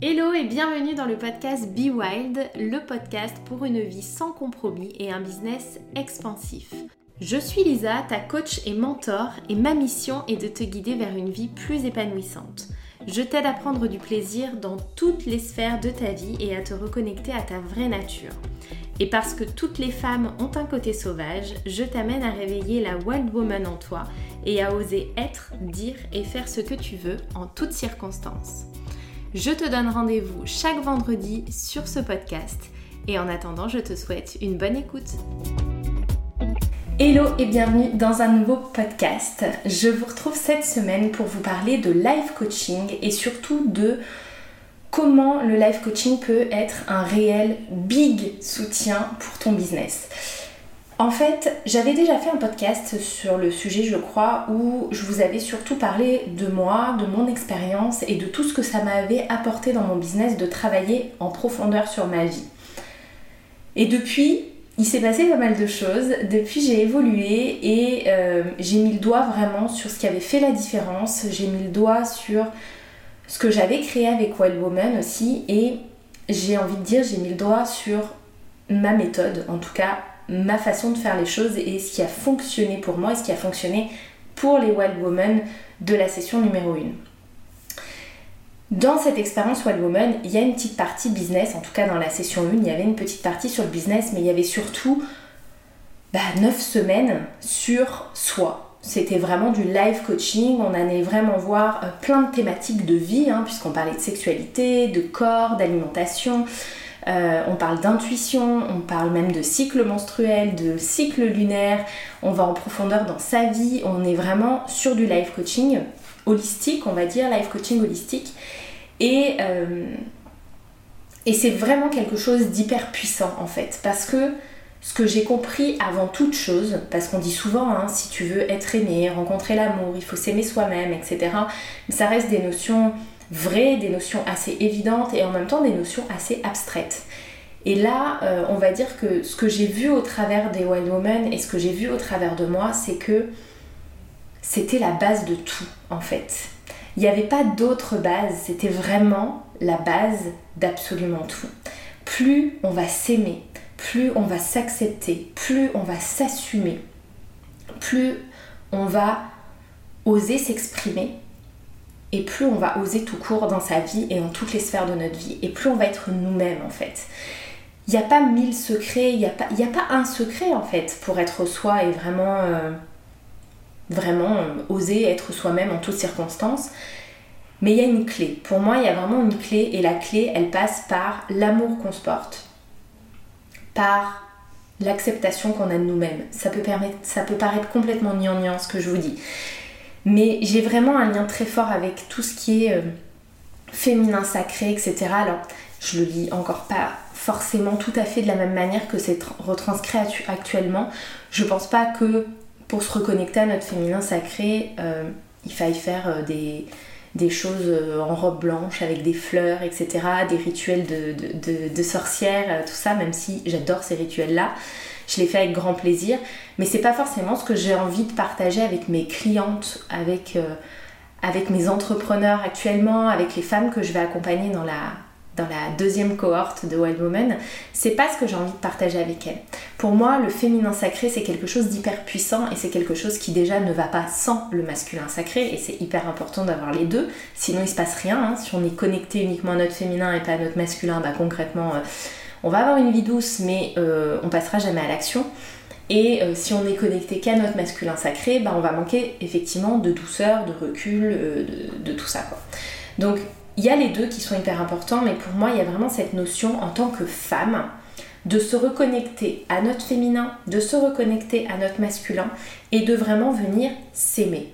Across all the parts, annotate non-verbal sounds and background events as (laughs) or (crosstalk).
Hello et bienvenue dans le podcast Be Wild, le podcast pour une vie sans compromis et un business expansif. Je suis Lisa, ta coach et mentor, et ma mission est de te guider vers une vie plus épanouissante. Je t'aide à prendre du plaisir dans toutes les sphères de ta vie et à te reconnecter à ta vraie nature. Et parce que toutes les femmes ont un côté sauvage, je t'amène à réveiller la wild woman en toi et à oser être, dire et faire ce que tu veux en toutes circonstances. Je te donne rendez-vous chaque vendredi sur ce podcast et en attendant, je te souhaite une bonne écoute. Hello et bienvenue dans un nouveau podcast. Je vous retrouve cette semaine pour vous parler de life coaching et surtout de comment le life coaching peut être un réel big soutien pour ton business. En fait, j'avais déjà fait un podcast sur le sujet, je crois, où je vous avais surtout parlé de moi, de mon expérience et de tout ce que ça m'avait apporté dans mon business de travailler en profondeur sur ma vie. Et depuis, il s'est passé pas mal de choses. Depuis, j'ai évolué et euh, j'ai mis le doigt vraiment sur ce qui avait fait la différence. J'ai mis le doigt sur ce que j'avais créé avec Wild Woman aussi. Et j'ai envie de dire, j'ai mis le doigt sur ma méthode, en tout cas ma façon de faire les choses et ce qui a fonctionné pour moi et ce qui a fonctionné pour les Wild Women de la session numéro 1. Dans cette expérience Wild Woman, il y a une petite partie business, en tout cas dans la session 1, il y avait une petite partie sur le business, mais il y avait surtout bah, 9 semaines sur soi. C'était vraiment du live coaching, on allait vraiment voir euh, plein de thématiques de vie, hein, puisqu'on parlait de sexualité, de corps, d'alimentation, euh, on parle d'intuition, on parle même de cycle menstruel, de cycle lunaire, on va en profondeur dans sa vie, on est vraiment sur du life coaching holistique, on va dire, life coaching holistique. Et, euh, c'est vraiment quelque chose d'hyper puissant en fait, parce que ce que j'ai compris avant toute chose, parce qu'on dit souvent, hein, si tu veux être aimé, rencontrer l'amour, il faut s'aimer soi-même, etc. Mais ça reste des notions vraies, des notions assez évidentes et en même temps des notions assez abstraites. Et là, euh, on va dire que ce que j'ai vu au travers des Wild Women et ce que j'ai vu au travers de moi, c'est que c'était la base de tout en fait. Il n'y avait pas d'autre base, c'était vraiment la base d'absolument tout. Plus on va s'aimer, plus on va s'accepter, plus on va s'assumer, plus on va oser s'exprimer, et plus on va oser tout court dans sa vie et dans toutes les sphères de notre vie, et plus on va être nous-mêmes en fait. Il n'y a pas mille secrets, il n'y a, pas, un secret en fait pour être soi et vraiment, euh, vraiment euh, oser être soi-même en toutes circonstances. Mais il y a une clé. Pour moi, il y a vraiment une clé et la clé, elle passe par l'amour qu'on se porte, par l'acceptation qu'on a de nous-mêmes. Ça peut, permettre, ça peut paraître complètement gnangnan ce que je vous dis. Mais j'ai vraiment un lien très fort avec tout ce qui est euh, féminin sacré, etc. Alors, je le lis encore pas forcément tout à fait de la même manière que c'est retranscrit actuellement. Je pense pas que pour se reconnecter à notre féminin sacré, euh, il faille faire euh, des, choses en robe blanche avec des fleurs, etc., des rituels de, de, sorcières, tout ça, même si j'adore ces rituels-là je les fais avec grand plaisir, mais c'est pas forcément ce que j'ai envie de partager avec mes clientes, avec, euh, mes entrepreneurs actuellement, avec les femmes que je vais accompagner dans la, dans la deuxième cohorte de Wild Woman, c'est pas ce que j'ai envie de partager avec elles. Pour moi, le féminin sacré, c'est quelque chose d'hyper puissant et c'est quelque chose qui déjà ne va pas sans le masculin sacré et c'est hyper important d'avoir les deux, sinon il se passe rien. Hein. Si on est connecté uniquement à notre féminin et pas à notre masculin, bah concrètement, euh, on va avoir une vie douce, mais euh, on passera jamais à l'action. Et euh, si on est connecté qu'à notre masculin sacré, bah, on va manquer effectivement de douceur, de recul, euh, de, tout ça. Donc il y a les deux qui sont hyper importants, mais pour moi il y a vraiment cette notion en tant que femme de se reconnecter à notre féminin, de se reconnecter à notre masculin et de vraiment venir s'aimer.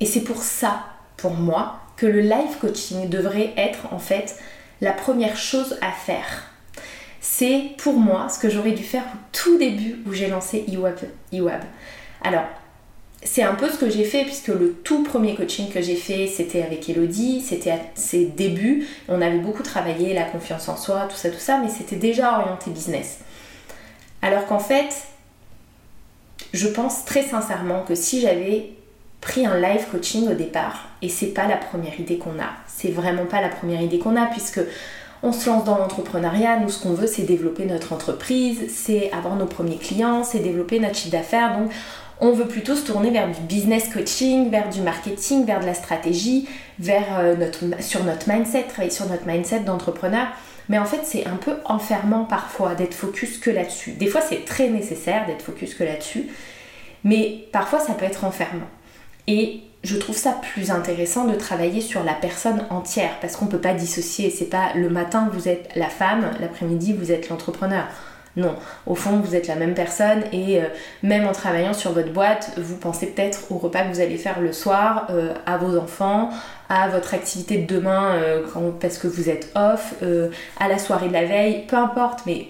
Et c'est pour ça, pour moi, que le life coaching devrait être en fait la première chose à faire c'est pour moi ce que j'aurais dû faire au tout début où j'ai lancé iWab. Alors, c'est un peu ce que j'ai fait puisque le tout premier coaching que j'ai fait c'était avec Elodie, c'était à ses débuts, on avait beaucoup travaillé la confiance en soi, tout ça, tout ça, mais c'était déjà orienté business. Alors qu'en fait, je pense très sincèrement que si j'avais pris un live coaching au départ et c'est pas la première idée qu'on a. C'est vraiment pas la première idée qu'on a puisque on se lance dans l'entrepreneuriat, nous ce qu'on veut c'est développer notre entreprise, c'est avoir nos premiers clients, c'est développer notre chiffre d'affaires. Donc on veut plutôt se tourner vers du business coaching, vers du marketing, vers de la stratégie, vers euh, notre, sur notre mindset, travailler sur notre mindset d'entrepreneur. Mais en fait, c'est un peu enfermant parfois d'être focus que là-dessus. Des fois, c'est très nécessaire d'être focus que là-dessus, mais parfois, ça peut être enfermant. Et je trouve ça plus intéressant de travailler sur la personne entière parce qu'on ne peut pas dissocier. C'est pas le matin vous êtes la femme, l'après-midi vous êtes l'entrepreneur. Non, au fond vous êtes la même personne et euh, même en travaillant sur votre boîte, vous pensez peut-être au repas que vous allez faire le soir, euh, à vos enfants, à votre activité de demain euh, parce que vous êtes off, à la soirée de la veille, peu importe, mais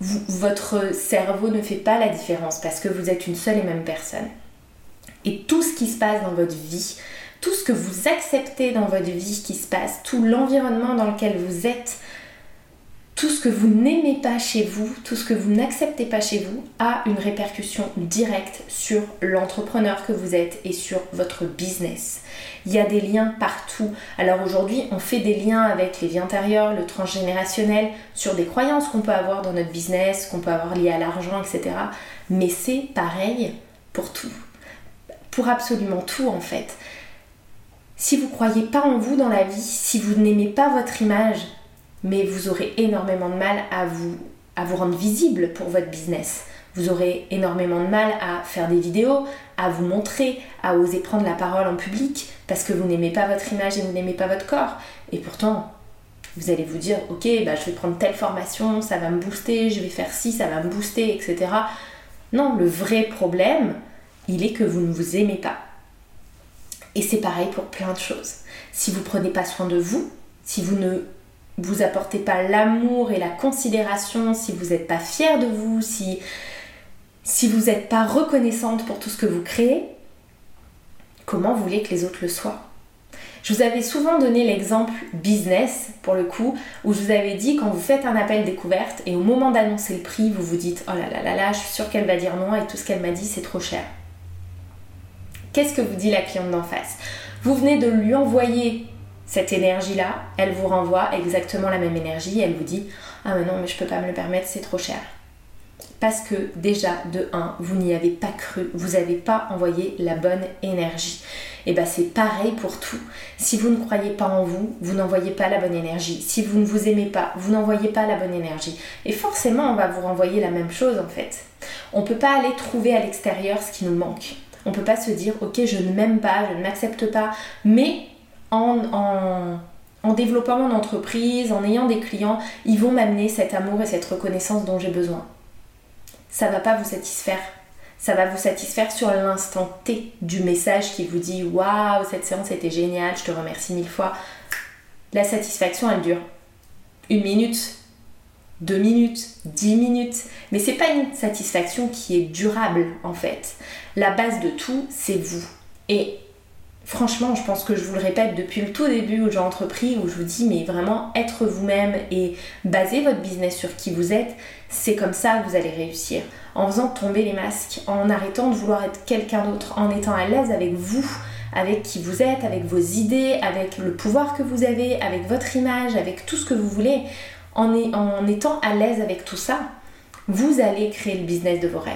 votre cerveau ne fait pas la différence parce que vous êtes une seule et même personne et tout ce qui se passe dans votre vie, tout ce que vous acceptez dans votre vie qui se passe, tout l'environnement dans lequel vous êtes, tout ce que vous n'aimez pas chez vous, tout ce que vous n'acceptez pas chez vous, a une répercussion directe sur l'entrepreneur que vous êtes et sur votre business. Il y a des liens partout. Alors aujourd'hui, on fait des liens avec les vies intérieures, le transgénérationnel, sur des croyances qu'on peut avoir dans notre business, qu'on peut avoir liées à l'argent, etc. Mais c'est pareil pour tout pour absolument tout en fait. Si vous croyez pas en vous dans la vie, si vous n'aimez pas votre image, mais vous aurez énormément de mal à vous, à vous rendre visible pour votre business. Vous aurez énormément de mal à faire des vidéos, à vous montrer, à oser prendre la parole en public parce que vous n'aimez pas votre image et vous n'aimez pas votre corps. Et pourtant, vous allez vous dire, ok, bah, je vais prendre telle formation, ça va me booster, je vais faire ci, ça va me booster, etc. Non, le vrai problème, il est que vous ne vous aimez pas. Et c'est pareil pour plein de choses. Si vous prenez pas soin de vous, si vous ne vous apportez pas l'amour et la considération, si vous n'êtes pas fier de vous, si, vous n'êtes pas reconnaissante pour tout ce que vous créez, comment vous voulez que les autres le soient? Je vous avais souvent donné l'exemple business, pour le coup, où je vous avais dit quand vous faites un appel découverte et au moment d'annoncer le prix, vous vous dites Oh là là là là, je suis sûre qu'elle va dire non et tout ce qu'elle m'a dit c'est trop cher. Qu'est-ce que vous dit la cliente d'en face? Vous venez de lui envoyer cette énergie-là, elle vous renvoie exactement la même énergie, elle vous dit Ah mais non, mais je peux pas me le permettre, c'est trop cher. Parce que déjà, de 1, vous n'y avez pas cru, vous n'avez pas envoyé la bonne énergie. Et bien c'est pareil pour tout. Si vous ne croyez pas en vous, vous n'envoyez pas la bonne énergie. Si vous ne vous aimez pas, vous n'envoyez pas la bonne énergie. Et forcément, on va vous renvoyer la même chose en fait. On ne peut pas aller trouver à l'extérieur ce qui nous manque. On peut pas se dire, ok, je ne m'aime pas, je ne m'accepte pas, mais en, développant mon entreprise, en ayant des clients, ils vont m'amener cet amour et cette reconnaissance dont j'ai besoin. Ça va pas vous satisfaire. Ça va vous satisfaire sur l'instant T du message qui vous dit Waouh, cette séance était géniale, je te remercie mille fois. La satisfaction, elle dure une minute, deux minutes, dix minutes, mais c'est pas une satisfaction qui est durable en fait. La base de tout, c'est vous. Et franchement, je pense que je vous le répète depuis le tout début où j'ai entrepris, où je vous dis, mais vraiment être vous-même et baser votre business sur qui vous êtes, c'est comme ça que vous allez réussir. En faisant tomber les masques, en arrêtant de vouloir être quelqu'un d'autre, en étant à l'aise avec vous, avec qui vous êtes, avec vos idées, avec le pouvoir que vous avez, avec votre image, avec tout ce que vous voulez en, étant à l'aise avec tout ça, vous allez créer le business de vos rêves.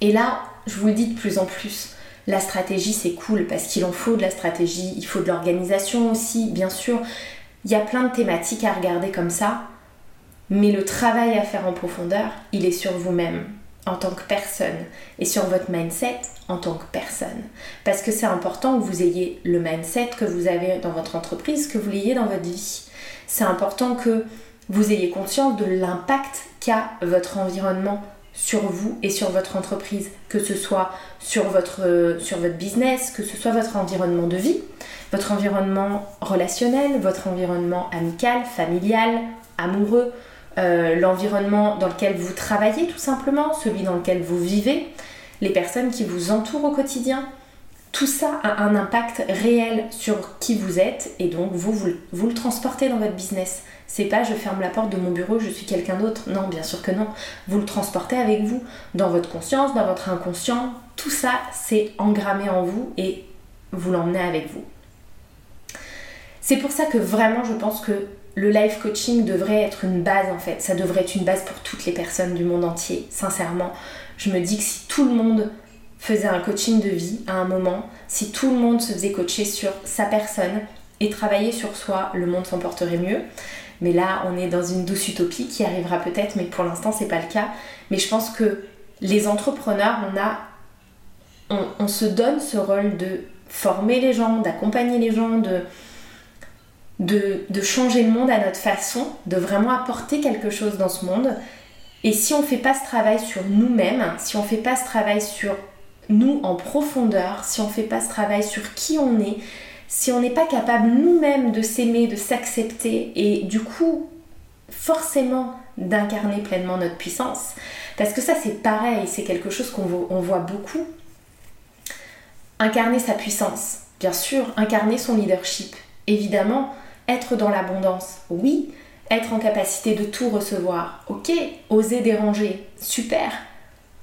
Et là, je vous le dis de plus en plus, la stratégie c'est cool parce qu'il en faut de la stratégie, il faut de l'organisation aussi, bien sûr. Il y a plein de thématiques à regarder comme ça, mais le travail à faire en profondeur, il est sur vous-même en tant que personne et sur votre mindset en tant que personne. Parce que c'est important que vous ayez le mindset que vous avez dans votre entreprise, que vous l'ayez dans votre vie c'est important que vous ayez conscience de l'impact qu'a votre environnement sur vous et sur votre entreprise, que ce soit sur votre, sur votre business, que ce soit votre environnement de vie, votre environnement relationnel, votre environnement amical, familial, amoureux, euh, l'environnement dans lequel vous travaillez tout simplement, celui dans lequel vous vivez, les personnes qui vous entourent au quotidien, tout ça a un impact réel sur qui vous êtes et donc vous, le transportez dans votre business. C'est pas je ferme la porte de mon bureau, je suis quelqu'un d'autre. Non, bien sûr que non. Vous le transportez avec vous, dans votre conscience, dans votre inconscient. tout ça, c'est engrammé en vous et vous l'emmenez avec vous. C'est pour ça que vraiment, je pense que le life coaching devrait être une base en fait. Ça devrait être une base pour toutes les personnes du monde entier, sincèrement. Je me dis que si tout le monde faisait un coaching de vie à un moment, si tout le monde se faisait coacher sur sa personne et travailler sur soi, le monde s'en porterait mieux. Mais là, on est dans une douce utopie qui arrivera peut-être, mais pour l'instant, c'est pas le cas. Mais je pense que les entrepreneurs, on a, on, se donne ce rôle de former les gens, d'accompagner les gens, de, de, changer le monde à notre façon, de vraiment apporter quelque chose dans ce monde. Et si on ne fait pas ce travail sur nous-mêmes, si on ne fait pas ce travail sur nous en profondeur, si on ne fait pas ce travail sur qui on est, si on n'est pas capable nous-mêmes de s'aimer, de s'accepter et du coup forcément d'incarner pleinement notre puissance, parce que ça c'est pareil, c'est quelque chose qu'on voit beaucoup. Incarner sa puissance, bien sûr, incarner son leadership, évidemment, être dans l'abondance, oui. Être en capacité de tout recevoir, ok. Oser déranger, super.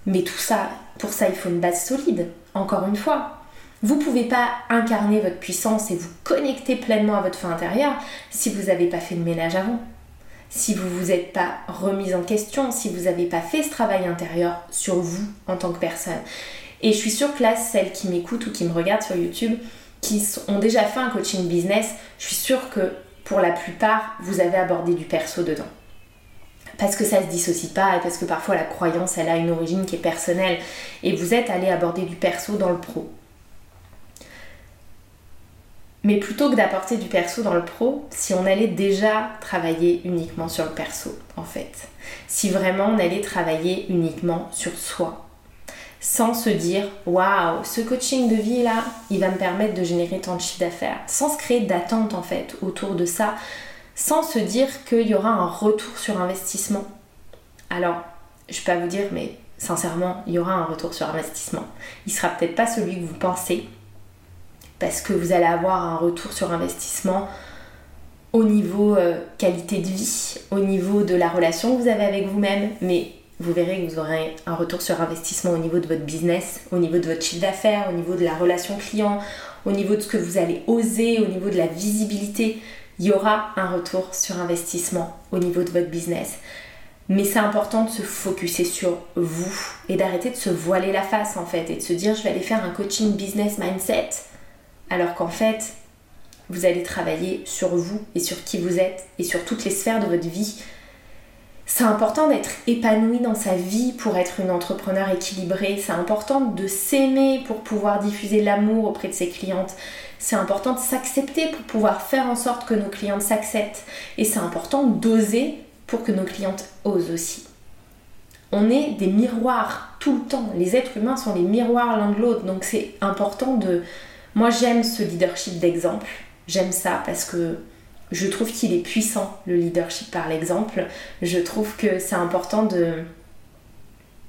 Mais tout ça, pour ça, il faut une base solide, encore une fois. Vous ne pouvez pas incarner votre puissance et vous connecter pleinement à votre fin intérieure si vous n'avez pas fait le ménage avant. Si vous ne vous êtes pas remise en question, si vous n'avez pas fait ce travail intérieur sur vous en tant que personne. Et je suis sûre que là, celles qui m'écoutent ou qui me regardent sur YouTube, qui ont déjà fait un coaching business, je suis sûre que pour la plupart, vous avez abordé du perso dedans. Parce que ça se dissocie pas et parce que parfois la croyance, elle a une origine qui est personnelle et vous êtes allé aborder du perso dans le pro. Mais plutôt que d'apporter du perso dans le pro, si on allait déjà travailler uniquement sur le perso, en fait. Si vraiment on allait travailler uniquement sur soi, sans se dire waouh, ce coaching de vie là, il va me permettre de générer tant de chiffre d'affaires, sans se créer d'attente en fait autour de ça, sans se dire qu'il y aura un retour sur investissement. Alors, je peux pas vous dire, mais sincèrement, il y aura un retour sur investissement. Il sera peut-être pas celui que vous pensez, parce que vous allez avoir un retour sur investissement au niveau euh, qualité de vie, au niveau de la relation que vous avez avec vous-même, mais vous verrez que vous aurez un retour sur investissement au niveau de votre business, au niveau de votre chiffre d'affaires, au niveau de la relation client, au niveau de ce que vous allez oser, au niveau de la visibilité. Il y aura un retour sur investissement au niveau de votre business. Mais c'est important de se focuser sur vous et d'arrêter de se voiler la face en fait et de se dire je vais aller faire un coaching business mindset alors qu'en fait vous allez travailler sur vous et sur qui vous êtes et sur toutes les sphères de votre vie c'est important d'être épanoui dans sa vie pour être une entrepreneur équilibrée. C'est important de s'aimer pour pouvoir diffuser l'amour auprès de ses clientes. C'est important de s'accepter pour pouvoir faire en sorte que nos clientes s'acceptent. Et c'est important d'oser pour que nos clientes osent aussi. On est des miroirs tout le temps. Les êtres humains sont les miroirs l'un de l'autre. Donc c'est important de... Moi j'aime ce leadership d'exemple. J'aime ça parce que je trouve qu'il est puissant, le leadership par l'exemple. Je trouve que c'est important de,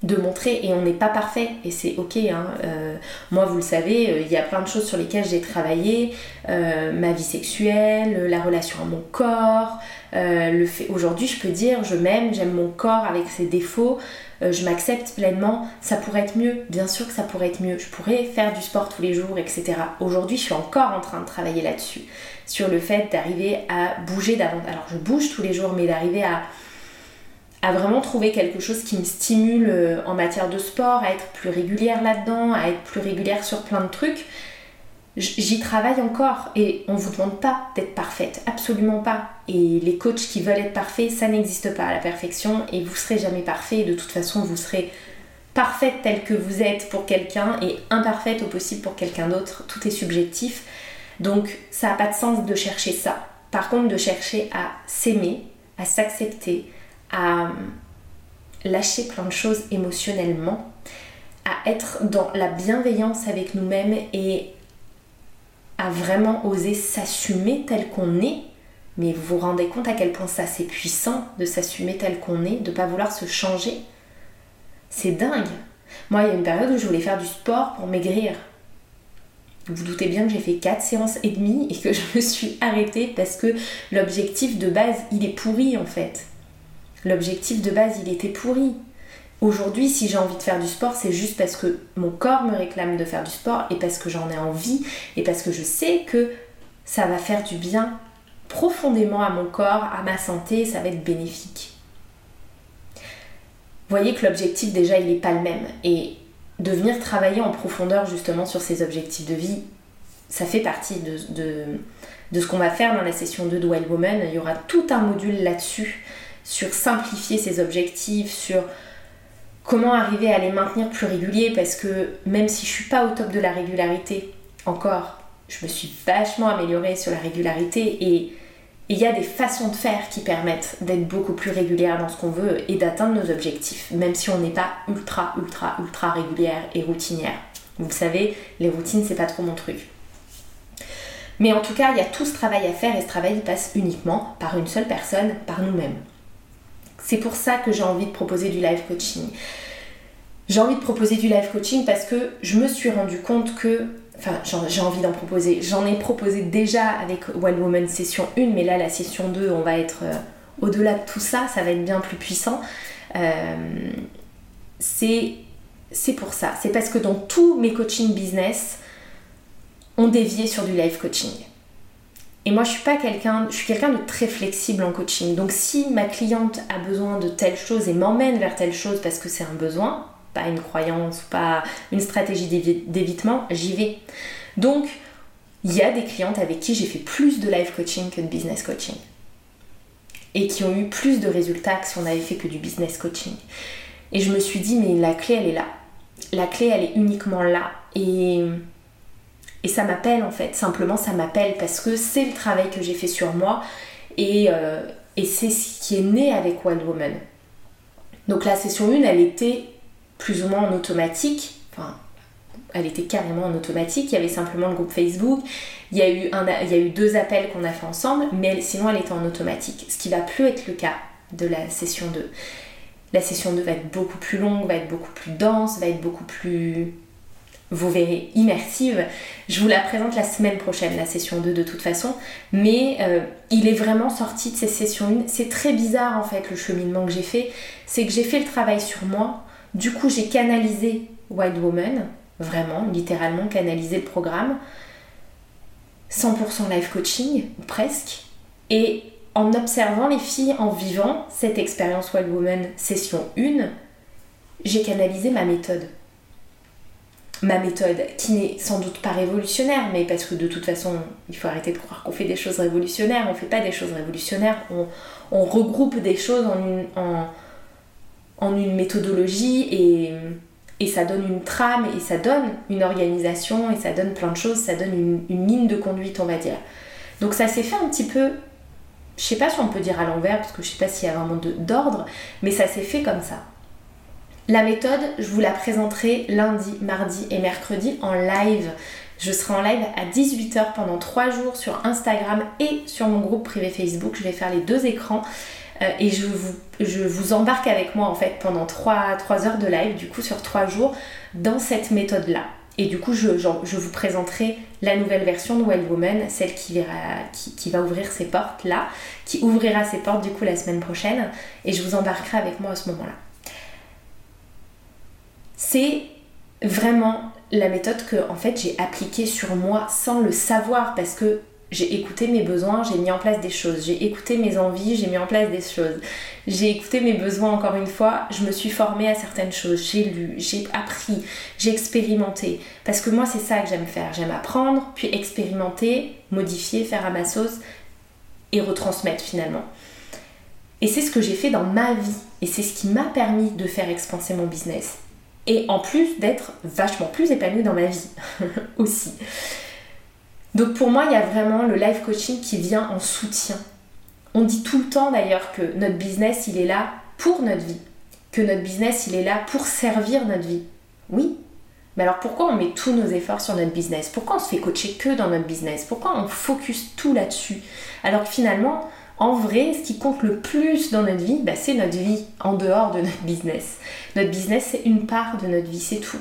de montrer et on n'est pas parfait. Et c'est ok hein. euh, moi vous le savez euh, il y a plein de choses sur lesquelles j'ai travaillé. Euh, ma vie sexuelle la relation à mon corps le fait aujourd'hui je peux dire je m'aime j'aime mon corps avec ses défauts je m'accepte pleinement. Ça pourrait être mieux bien sûr que ça pourrait être mieux. Je pourrais faire du sport tous les jours etc aujourd'hui je suis encore en train de travailler là-dessus sur le fait d'arriver à bouger davantage. Alors je bouge tous les jours, mais d'arriver à, à vraiment trouver quelque chose qui me stimule euh, en matière de sport, à être plus régulière là-dedans, à être plus régulière sur plein de trucs. J'y travaille encore et on vous demande pas d'être parfaite, absolument pas. Et les coachs qui veulent être parfaits, ça n'existe pas à la perfection et vous serez jamais parfait. De toute façon, vous serez parfaite telle que vous êtes pour quelqu'un et imparfaite au possible pour quelqu'un d'autre. Tout est subjectif. Donc ça n'a pas de sens de chercher ça. Par contre, de chercher à s'aimer, à s'accepter, à euh, lâcher plein de choses émotionnellement, à être dans la bienveillance avec nous-mêmes et à vraiment oser s'assumer tel qu'on est. Mais vous vous rendez compte à quel point ça c'est puissant de s'assumer tel qu'on est, de ne pas vouloir se changer. C'est dingue. Moi, il y a une période où je voulais faire du sport pour maigrir. Vous doutez bien que j'ai fait 4 séances et demie et que je me suis arrêtée parce que l'objectif de base, il est pourri en fait. L'objectif de base, il était pourri. Aujourd'hui, si j'ai envie de faire du sport, c'est juste parce que mon corps me réclame de faire du sport et parce que j'en ai envie et parce que je sais que ça va faire du bien profondément à mon corps, à ma santé, ça va être bénéfique. Vous voyez que l'objectif déjà il n'est pas le même et de venir travailler en profondeur justement sur ces objectifs de vie, ça fait partie de, de, ce qu'on va faire dans la session 2 de Wild Woman. Il y aura tout un module là-dessus sur simplifier ses objectifs, sur comment arriver à les maintenir plus réguliers parce que même si je suis pas au top de la régularité encore, je me suis vachement améliorée sur la régularité et il y a des façons de faire qui permettent d'être beaucoup plus régulière dans ce qu'on veut et d'atteindre nos objectifs, même si on n'est pas ultra, ultra, ultra régulière et routinière. Vous savez, les routines, c'est pas trop mon truc. Mais en tout cas, il y a tout ce travail à faire et ce travail passe uniquement par une seule personne, par nous-mêmes. C'est pour ça que j'ai envie de proposer du live coaching. J'ai envie de proposer du live coaching parce que je me suis rendu compte que Enfin, j'ai envie d'en proposer. J'en ai proposé déjà avec One Woman session 1, mais là, la session 2, on va être euh, au-delà de tout ça, ça va être bien plus puissant. Euh, c'est pour ça. C'est parce que dans tous mes coaching business, on dévié sur du live coaching. Et moi, je suis pas quelqu'un, je suis quelqu'un de très flexible en coaching. Donc, si ma cliente a besoin de telle chose et m'emmène vers telle chose parce que c'est un besoin, pas une croyance, pas une stratégie d'évitement, j'y vais. Donc, il y a des clientes avec qui j'ai fait plus de live coaching que de business coaching. Et qui ont eu plus de résultats que si on avait fait que du business coaching. Et je me suis dit, mais la clé, elle est là. La clé, elle est uniquement là. Et, et ça m'appelle en fait. Simplement, ça m'appelle parce que c'est le travail que j'ai fait sur moi. Et, euh, et c'est ce qui est né avec Wild Woman. Donc la session 1, elle était plus ou moins en automatique. Enfin, elle était carrément en automatique. Il y avait simplement le groupe Facebook. Il y a eu, un, il y a eu deux appels qu'on a fait ensemble, mais sinon elle était en automatique. Ce qui va plus être le cas de la session 2. La session 2 va être beaucoup plus longue, va être beaucoup plus dense, va être beaucoup plus, vous verrez, immersive. Je vous la présente la semaine prochaine, la session 2 de toute façon. Mais euh, il est vraiment sorti de ces sessions 1. C'est très bizarre en fait le cheminement que j'ai fait. C'est que j'ai fait le travail sur moi du coup, j'ai canalisé Wild Woman, vraiment, littéralement canalisé le programme. 100% live coaching, presque. Et en observant les filles, en vivant cette expérience Wild Woman session 1, j'ai canalisé ma méthode. Ma méthode, qui n'est sans doute pas révolutionnaire, mais parce que de toute façon, il faut arrêter de croire qu'on fait des choses révolutionnaires. On ne fait pas des choses révolutionnaires, on, regroupe des choses en, une, méthodologie et, ça donne une trame et ça donne une organisation et ça donne plein de choses, ça donne une, ligne de conduite, on va dire. Donc ça s'est fait un petit peu, je sais pas si on peut dire à l'envers, parce que je sais pas s'il y a vraiment d'ordre, mais ça s'est fait comme ça. La méthode, je vous la présenterai lundi, mardi et mercredi en live. Je serai en live à 18h pendant 3 jours sur Instagram et sur mon groupe privé Facebook. Je vais faire les deux écrans. Euh, et je vous, embarque avec moi en fait pendant 3, 3 heures de live, du coup sur 3 jours, dans cette méthode-là. Et du coup, je, vous présenterai la nouvelle version de Wild Woman, celle qui, qui, va ouvrir ses portes là, qui ouvrira ses portes du coup la semaine prochaine, et je vous embarquerai avec moi à ce moment-là. C'est vraiment la méthode que en fait j'ai appliquée sur moi sans le savoir parce que j'ai écouté mes besoins, j'ai mis en place des choses, j'ai écouté mes envies, j'ai mis en place des choses. J'ai écouté mes besoins encore une fois, je me suis formée à certaines choses, j'ai lu, j'ai appris, j'ai expérimenté. Parce que moi, c'est ça que j'aime faire. J'aime apprendre, puis expérimenter, modifier, faire à ma sauce et retransmettre finalement. Et c'est ce que j'ai fait dans ma vie. Et c'est ce qui m'a permis de faire expanser mon business. Et en plus d'être vachement plus épanouie dans ma vie (laughs) aussi. Donc pour moi, il y a vraiment le life coaching qui vient en soutien. On dit tout le temps d'ailleurs que notre business, il est là pour notre vie. Que notre business, il est là pour servir notre vie. Oui. Mais alors pourquoi on met tous nos efforts sur notre business? Pourquoi on se fait coacher que dans notre business? Pourquoi on focus tout là-dessus? Alors que finalement, en vrai, ce qui compte le plus dans notre vie, bah, c'est notre vie en dehors de notre business. Notre business, c'est une part de notre vie, c'est tout.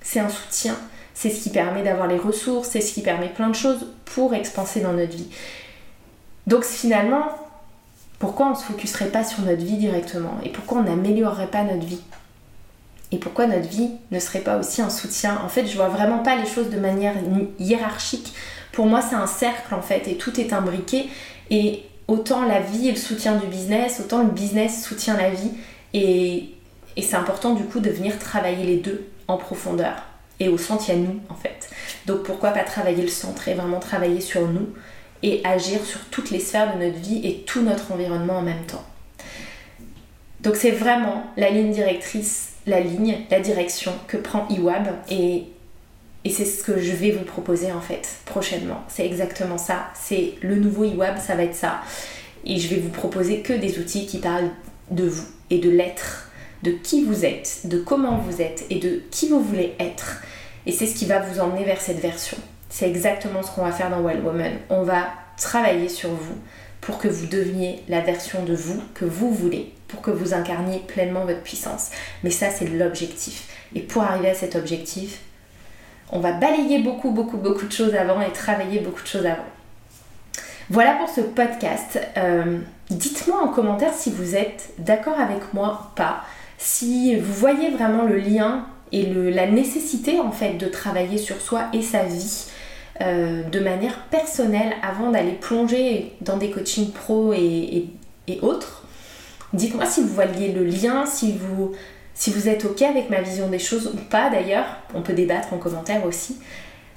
C'est un soutien, c'est ce qui permet d'avoir les ressources, c'est ce qui permet plein de choses pour expanser dans notre vie. Donc finalement, pourquoi on ne se focuserait pas sur notre vie directement? Et pourquoi on n'améliorerait pas notre vie? Et pourquoi notre vie ne serait pas aussi un soutien? En fait, je vois vraiment pas les choses de manière hiérarchique. Pour moi, c'est un cercle en fait et tout est imbriqué. Et autant la vie est le soutien du business, autant le business soutient la vie. Et, et c'est important du coup de venir travailler les deux en profondeur. Et au centre, il y a nous en fait. Donc pourquoi pas travailler le centre et vraiment travailler sur nous et agir sur toutes les sphères de notre vie et tout notre environnement en même temps. Donc c'est vraiment la ligne directrice, la ligne, la direction que prend IWAB et, et c'est ce que je vais vous proposer en fait prochainement. C'est exactement ça. C'est le nouveau IWAB, ça va être ça. Et je vais vous proposer que des outils qui parlent de vous et de l'être, de qui vous êtes, de comment vous êtes et de qui vous voulez être. Et c'est ce qui va vous emmener vers cette version. C'est exactement ce qu'on va faire dans Wild Woman. On va travailler sur vous pour que vous deveniez la version de vous que vous voulez, pour que vous incarniez pleinement votre puissance. Mais ça, c'est l'objectif. Et pour arriver à cet objectif, on va balayer beaucoup, beaucoup, beaucoup de choses avant et travailler beaucoup de choses avant. Voilà pour ce podcast. Euh, dites-moi en commentaire si vous êtes d'accord avec moi ou pas. Si vous voyez vraiment le lien et la nécessité en fait de travailler sur soi et sa vie euh, de manière personnelle avant d'aller plonger dans des coachings pro et, autres. Dites-moi si vous voyez le lien, si vous, si vous êtes ok avec ma vision des choses ou pas d'ailleurs. On peut débattre en commentaire aussi.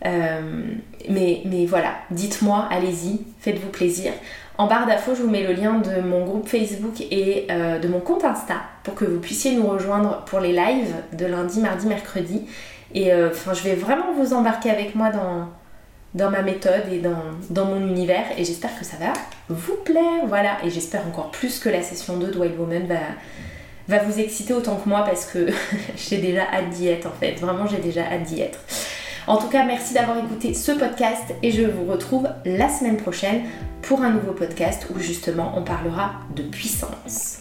Euh, mais, mais voilà, dites-moi, allez-y, faites-vous plaisir. En barre d'infos, je vous mets le lien de mon groupe Facebook et euh, de mon compte Insta pour que vous puissiez nous rejoindre pour les lives de lundi, mardi, mercredi. Et enfin, je vais vraiment vous embarquer avec moi dans, dans ma méthode et dans, mon univers et j'espère que ça va vous plaire. Voilà, et j'espère encore plus que la session 2 de Wild Woman va, va vous exciter autant que moi parce que (laughs) j'ai déjà hâte d'y être en fait. Vraiment, j'ai déjà hâte d'y être. En tout cas, merci d'avoir écouté ce podcast et je vous retrouve la semaine prochaine pour un nouveau podcast où justement on parlera de puissance.